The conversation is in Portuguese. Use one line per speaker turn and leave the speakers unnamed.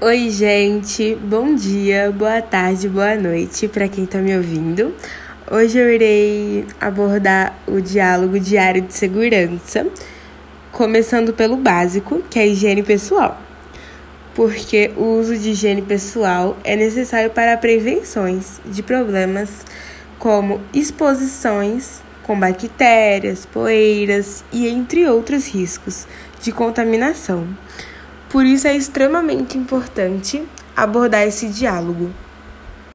Oi, gente. Bom dia, boa tarde, boa noite para quem está me ouvindo. Hoje eu irei abordar o diálogo diário de segurança, começando pelo básico, que é a higiene pessoal. Porque o uso de higiene pessoal é necessário para prevenções de problemas como exposições com bactérias, poeiras e entre outros riscos de contaminação. Por isso é extremamente importante abordar esse diálogo.